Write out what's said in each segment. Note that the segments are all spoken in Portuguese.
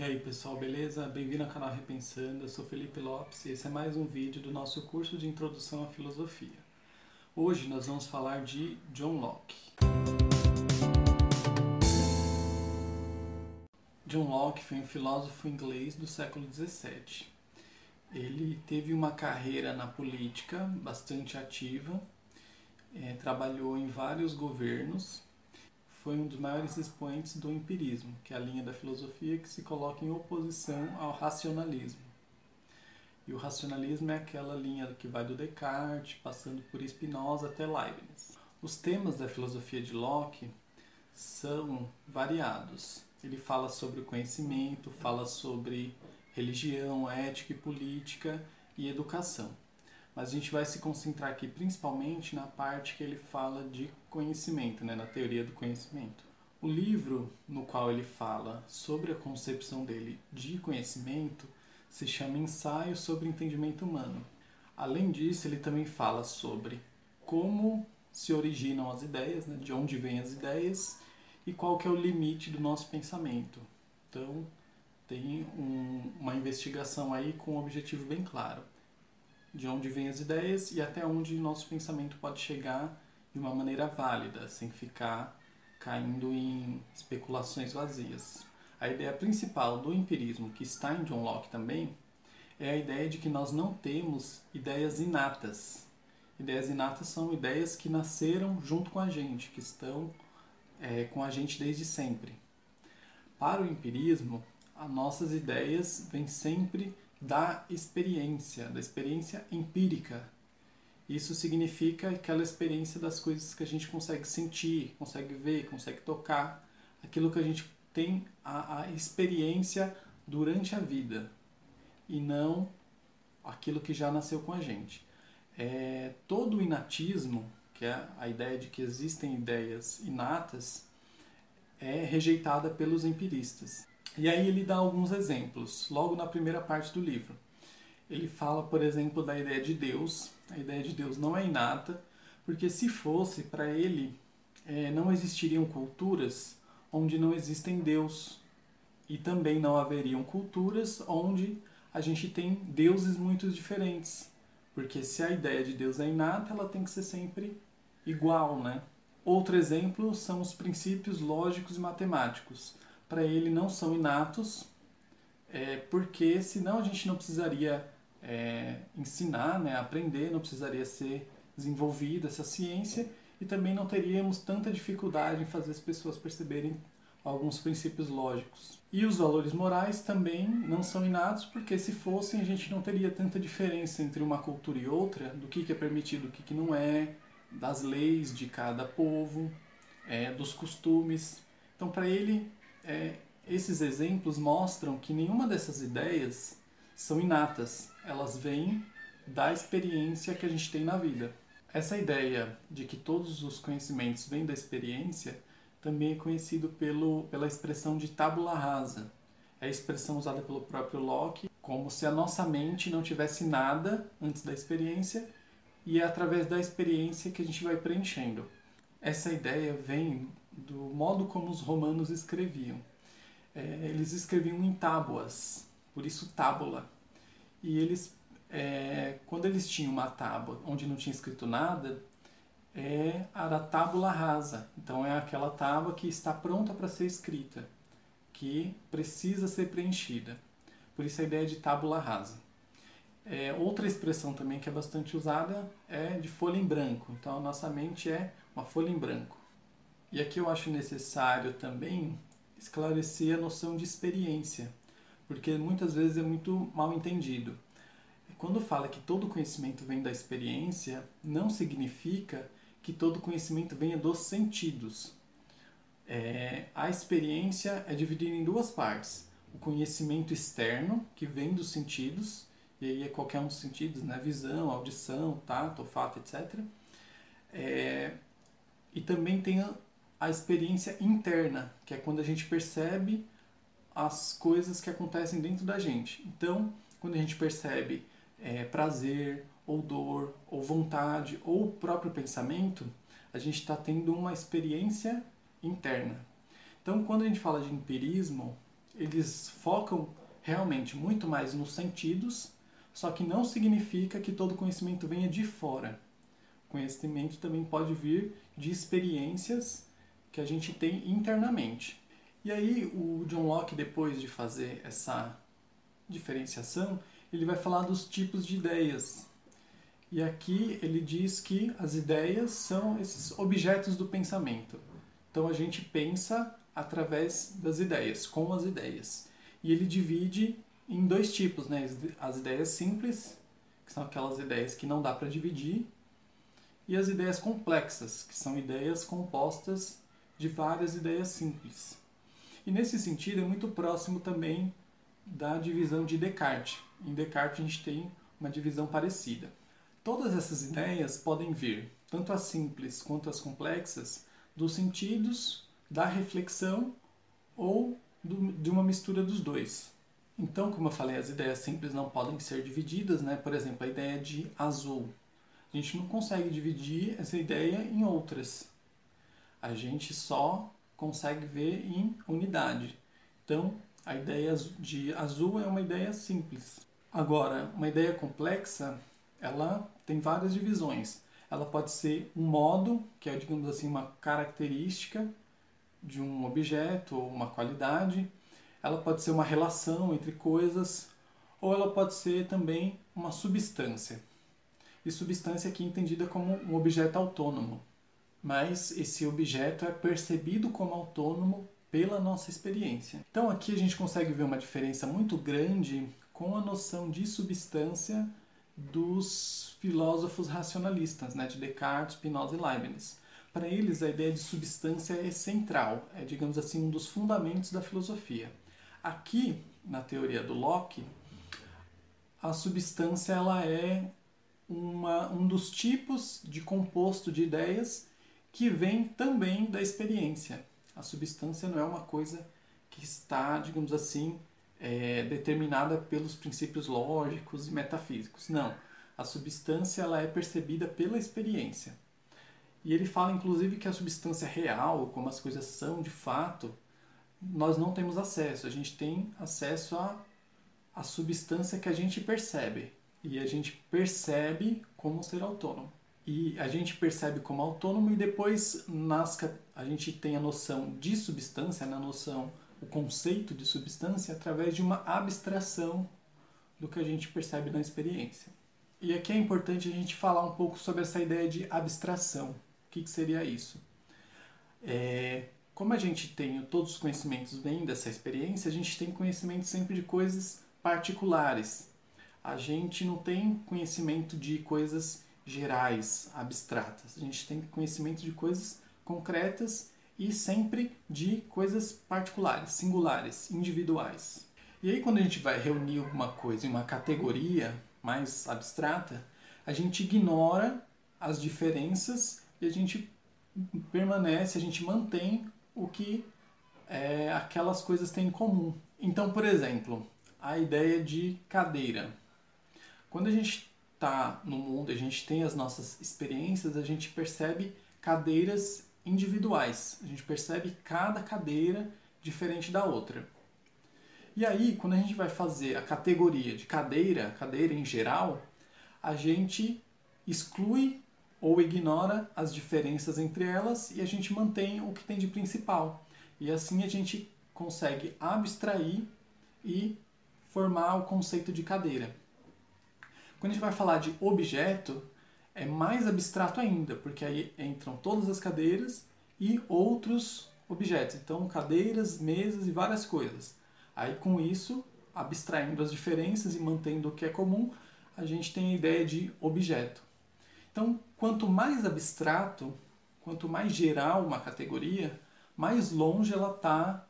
E aí pessoal, beleza? Bem-vindo ao canal Repensando, eu sou Felipe Lopes e esse é mais um vídeo do nosso curso de Introdução à Filosofia. Hoje nós vamos falar de John Locke. John Locke foi um filósofo inglês do século XVII. Ele teve uma carreira na política bastante ativa, é, trabalhou em vários governos foi um dos maiores expoentes do empirismo, que é a linha da filosofia que se coloca em oposição ao racionalismo. E o racionalismo é aquela linha que vai do Descartes, passando por Spinoza até Leibniz. Os temas da filosofia de Locke são variados. Ele fala sobre o conhecimento, fala sobre religião, ética e política e educação a gente vai se concentrar aqui principalmente na parte que ele fala de conhecimento, né, na teoria do conhecimento. O livro no qual ele fala sobre a concepção dele de conhecimento se chama Ensaio sobre Entendimento Humano. Além disso, ele também fala sobre como se originam as ideias, né, de onde vêm as ideias e qual que é o limite do nosso pensamento. Então, tem um, uma investigação aí com um objetivo bem claro de onde vêm as ideias e até onde nosso pensamento pode chegar de uma maneira válida, sem ficar caindo em especulações vazias. A ideia principal do empirismo, que está em John Locke também, é a ideia de que nós não temos ideias inatas. Ideias inatas são ideias que nasceram junto com a gente, que estão é, com a gente desde sempre. Para o empirismo, as nossas ideias vêm sempre da experiência, da experiência empírica. Isso significa aquela experiência das coisas que a gente consegue sentir, consegue ver, consegue tocar, aquilo que a gente tem a, a experiência durante a vida e não aquilo que já nasceu com a gente. É, todo o inatismo, que é a ideia de que existem ideias inatas, é rejeitada pelos empiristas. E aí ele dá alguns exemplos, logo na primeira parte do livro. Ele fala, por exemplo, da ideia de Deus. A ideia de Deus não é inata, porque se fosse, para ele, é, não existiriam culturas onde não existem Deus. E também não haveriam culturas onde a gente tem deuses muito diferentes. Porque se a ideia de Deus é inata, ela tem que ser sempre igual, né? Outro exemplo são os princípios lógicos e matemáticos para ele não são inatos, é, porque senão a gente não precisaria é, ensinar, né, aprender, não precisaria ser desenvolvida essa ciência e também não teríamos tanta dificuldade em fazer as pessoas perceberem alguns princípios lógicos. E os valores morais também não são inatos, porque se fossem a gente não teria tanta diferença entre uma cultura e outra, do que, que é permitido o que, que não é, das leis de cada povo, é, dos costumes. Então, para ele, é, esses exemplos mostram que nenhuma dessas ideias são inatas, elas vêm da experiência que a gente tem na vida. Essa ideia de que todos os conhecimentos vêm da experiência também é conhecido pelo, pela expressão de tábula rasa. É a expressão usada pelo próprio Locke, como se a nossa mente não tivesse nada antes da experiência e é através da experiência que a gente vai preenchendo. Essa ideia vem do modo como os romanos escreviam. É, eles escreviam em tábuas, por isso tábula. E eles, é, quando eles tinham uma tábua onde não tinha escrito nada, é, era a tábula rasa. Então é aquela tábua que está pronta para ser escrita, que precisa ser preenchida. Por isso a ideia de tábula rasa. É, outra expressão também que é bastante usada é de folha em branco. Então a nossa mente é uma folha em branco. E aqui eu acho necessário também esclarecer a noção de experiência, porque muitas vezes é muito mal entendido. Quando fala que todo conhecimento vem da experiência, não significa que todo conhecimento venha dos sentidos. É, a experiência é dividida em duas partes: o conhecimento externo, que vem dos sentidos, e aí é qualquer um dos sentidos, né? visão, audição, tato, olfato, etc. É, e também tem a experiência interna, que é quando a gente percebe as coisas que acontecem dentro da gente. Então, quando a gente percebe é, prazer, ou dor, ou vontade, ou o próprio pensamento, a gente está tendo uma experiência interna. Então, quando a gente fala de empirismo, eles focam realmente muito mais nos sentidos, só que não significa que todo conhecimento venha de fora. Conhecimento também pode vir de experiências que a gente tem internamente. E aí o John Locke, depois de fazer essa diferenciação, ele vai falar dos tipos de ideias. E aqui ele diz que as ideias são esses objetos do pensamento. Então a gente pensa através das ideias, com as ideias. E ele divide em dois tipos, né? As ideias simples, que são aquelas ideias que não dá para dividir, e as ideias complexas, que são ideias compostas de várias ideias simples. E nesse sentido é muito próximo também da divisão de Descartes. Em Descartes a gente tem uma divisão parecida. Todas essas ideias podem vir, tanto as simples quanto as complexas, dos sentidos, da reflexão ou do, de uma mistura dos dois. Então, como eu falei, as ideias simples não podem ser divididas, né? Por exemplo, a ideia de azul. A gente não consegue dividir essa ideia em outras. A gente só consegue ver em unidade. Então, a ideia de azul é uma ideia simples. Agora, uma ideia complexa, ela tem várias divisões. Ela pode ser um modo, que é, digamos assim, uma característica de um objeto ou uma qualidade. Ela pode ser uma relação entre coisas, ou ela pode ser também uma substância. E substância aqui entendida como um objeto autônomo. Mas esse objeto é percebido como autônomo pela nossa experiência. Então aqui a gente consegue ver uma diferença muito grande com a noção de substância dos filósofos racionalistas, né, de Descartes, Spinoza e Leibniz. Para eles, a ideia de substância é central, é, digamos assim, um dos fundamentos da filosofia. Aqui, na teoria do Locke, a substância ela é uma, um dos tipos de composto de ideias que vem também da experiência. A substância não é uma coisa que está, digamos assim, é, determinada pelos princípios lógicos e metafísicos. Não. A substância ela é percebida pela experiência. E ele fala, inclusive, que a substância real, como as coisas são de fato, nós não temos acesso. A gente tem acesso à, à substância que a gente percebe. E a gente percebe como ser autônomo. E a gente percebe como autônomo e depois nasca, a gente tem a noção de substância, na noção, o conceito de substância, através de uma abstração do que a gente percebe na experiência. E aqui é importante a gente falar um pouco sobre essa ideia de abstração. O que, que seria isso? É, como a gente tem todos os conhecimentos vêm dessa experiência, a gente tem conhecimento sempre de coisas particulares. A gente não tem conhecimento de coisas gerais, abstratas. A gente tem conhecimento de coisas concretas e sempre de coisas particulares, singulares, individuais. E aí, quando a gente vai reunir alguma coisa em uma categoria mais abstrata, a gente ignora as diferenças e a gente permanece, a gente mantém o que é, aquelas coisas têm em comum. Então, por exemplo, a ideia de cadeira. Quando a gente está no mundo, a gente tem as nossas experiências, a gente percebe cadeiras individuais. A gente percebe cada cadeira diferente da outra. E aí, quando a gente vai fazer a categoria de cadeira, cadeira em geral, a gente exclui ou ignora as diferenças entre elas e a gente mantém o que tem de principal. E assim a gente consegue abstrair e formar o conceito de cadeira. Quando a gente vai falar de objeto, é mais abstrato ainda, porque aí entram todas as cadeiras e outros objetos. Então, cadeiras, mesas e várias coisas. Aí, com isso, abstraindo as diferenças e mantendo o que é comum, a gente tem a ideia de objeto. Então, quanto mais abstrato, quanto mais geral uma categoria, mais longe ela está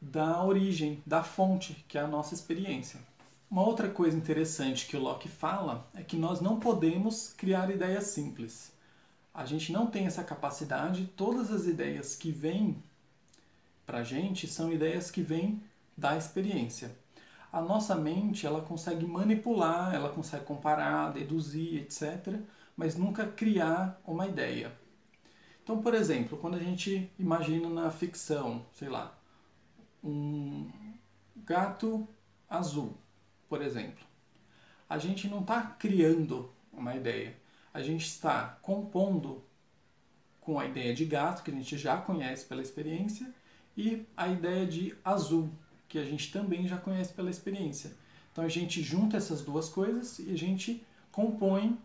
da origem, da fonte, que é a nossa experiência. Uma outra coisa interessante que o Locke fala é que nós não podemos criar ideias simples. A gente não tem essa capacidade, todas as ideias que vêm para a gente são ideias que vêm da experiência. A nossa mente ela consegue manipular, ela consegue comparar, deduzir, etc., mas nunca criar uma ideia. Então, por exemplo, quando a gente imagina na ficção, sei lá, um, gato azul, por exemplo. A gente não está criando uma ideia, a gente está compondo com a ideia de gato, que a gente já conhece pela experiência, e a ideia de azul, que a gente também já conhece pela experiência. Então a gente junta essas duas coisas e a gente compõe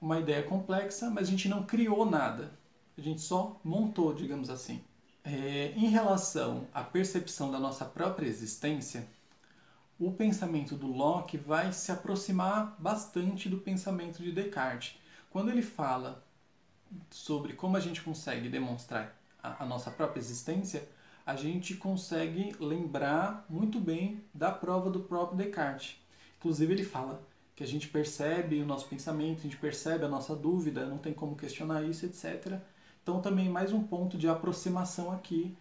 uma ideia complexa, mas a gente não criou nada. A gente só montou, digamos assim. É, em relação à percepção da nossa própria existência, o pensamento do Locke vai se aproximar bastante do pensamento de Descartes. Quando ele fala sobre como a gente consegue demonstrar a, a nossa própria existência, a gente consegue lembrar muito bem da prova do próprio Descartes. Inclusive, ele fala que a gente percebe o nosso pensamento, a gente percebe a nossa dúvida, não tem como questionar isso, etc. Então, também mais um ponto de aproximação aqui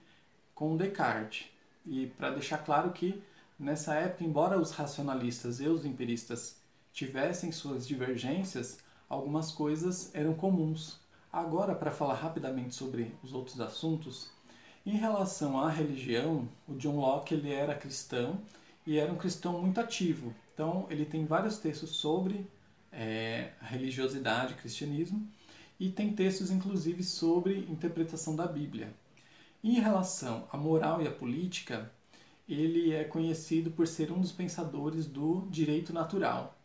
com Descartes. E para deixar claro que nessa época, embora os racionalistas e os empiristas tivessem suas divergências, algumas coisas eram comuns. Agora, para falar rapidamente sobre os outros assuntos, em relação à religião, o John Locke ele era cristão e era um cristão muito ativo. Então, ele tem vários textos sobre é, religiosidade, cristianismo, e tem textos, inclusive, sobre interpretação da Bíblia. Em relação à moral e à política, ele é conhecido por ser um dos pensadores do direito natural,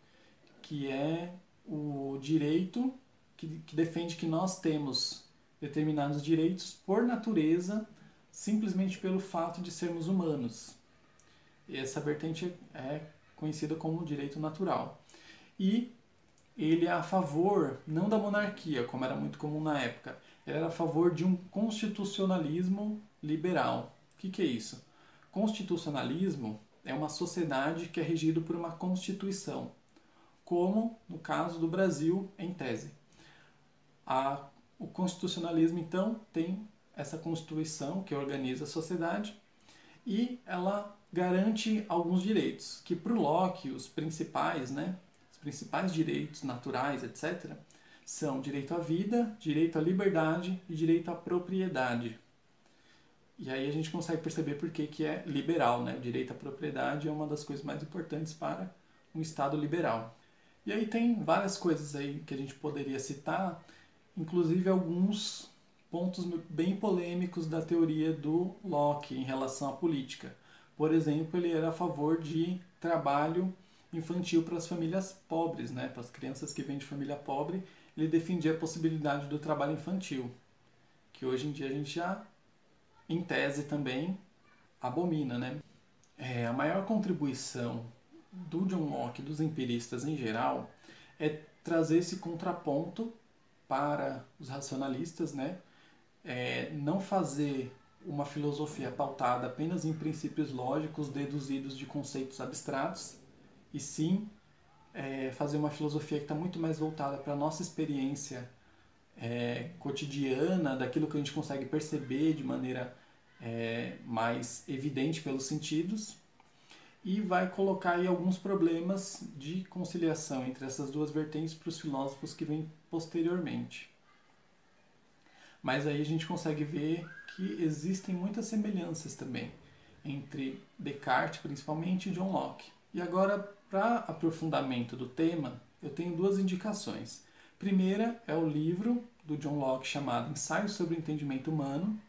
que é o direito que, que defende que nós temos determinados direitos por natureza, simplesmente pelo fato de sermos humanos. E essa vertente é conhecida como direito natural. E ele é a favor, não da monarquia, como era muito comum na época, ele era a favor de um constitucionalismo liberal. O que, que é isso? Constitucionalismo é uma sociedade que é regida por uma constituição, como no caso do Brasil, em tese. A, o constitucionalismo, então, tem essa constituição que organiza a sociedade e ela garante alguns direitos, que para o Locke, os principais, né, os principais direitos naturais, etc., são direito à vida, direito à liberdade e direito à propriedade. E aí a gente consegue perceber por que, que é liberal, né? O direito à propriedade é uma das coisas mais importantes para um Estado liberal. E aí tem várias coisas aí que a gente poderia citar, inclusive alguns pontos bem polêmicos da teoria do Locke em relação à política. Por exemplo, ele era a favor de trabalho infantil para as famílias pobres, né? para as crianças que vêm de família pobre, ele defendia a possibilidade do trabalho infantil, que hoje em dia a gente já em tese também abomina, né? É, a maior contribuição do John Locke, dos empiristas em geral, é trazer esse contraponto para os racionalistas, né? É, não fazer uma filosofia pautada apenas em princípios lógicos deduzidos de conceitos abstratos, e sim é, fazer uma filosofia que está muito mais voltada para a nossa experiência é, cotidiana, daquilo que a gente consegue perceber de maneira é, mais evidente pelos sentidos, e vai colocar aí alguns problemas de conciliação entre essas duas vertentes para os filósofos que vêm posteriormente. Mas aí a gente consegue ver que existem muitas semelhanças também entre Descartes, principalmente, e John Locke. E agora, para aprofundamento do tema, eu tenho duas indicações. Primeira é o livro do John Locke chamado Ensaio sobre o Entendimento Humano,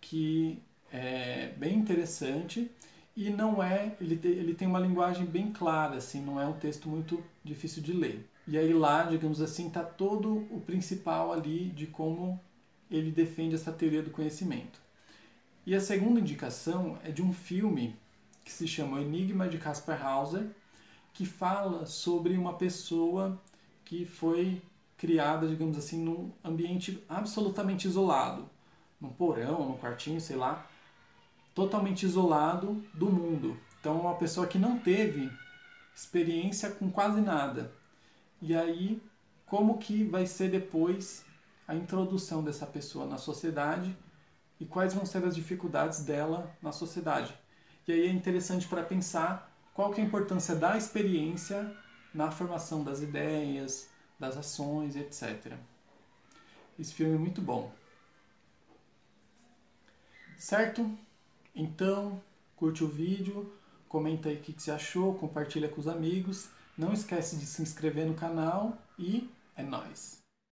que é bem interessante e não é ele, te, ele tem uma linguagem bem clara assim não é um texto muito difícil de ler. E aí lá digamos assim está todo o principal ali de como ele defende essa teoria do conhecimento. E a segunda indicação é de um filme que se chama Enigma de Caspar Hauser que fala sobre uma pessoa que foi criada digamos assim num ambiente absolutamente isolado num porão, num quartinho, sei lá, totalmente isolado do mundo. Então, uma pessoa que não teve experiência com quase nada. E aí, como que vai ser depois a introdução dessa pessoa na sociedade e quais vão ser as dificuldades dela na sociedade. E aí é interessante para pensar qual que é a importância da experiência na formação das ideias, das ações, etc. Esse filme é muito bom. Certo? Então, curte o vídeo, comenta aí o que você achou, compartilha com os amigos. Não esquece de se inscrever no canal e é nóis!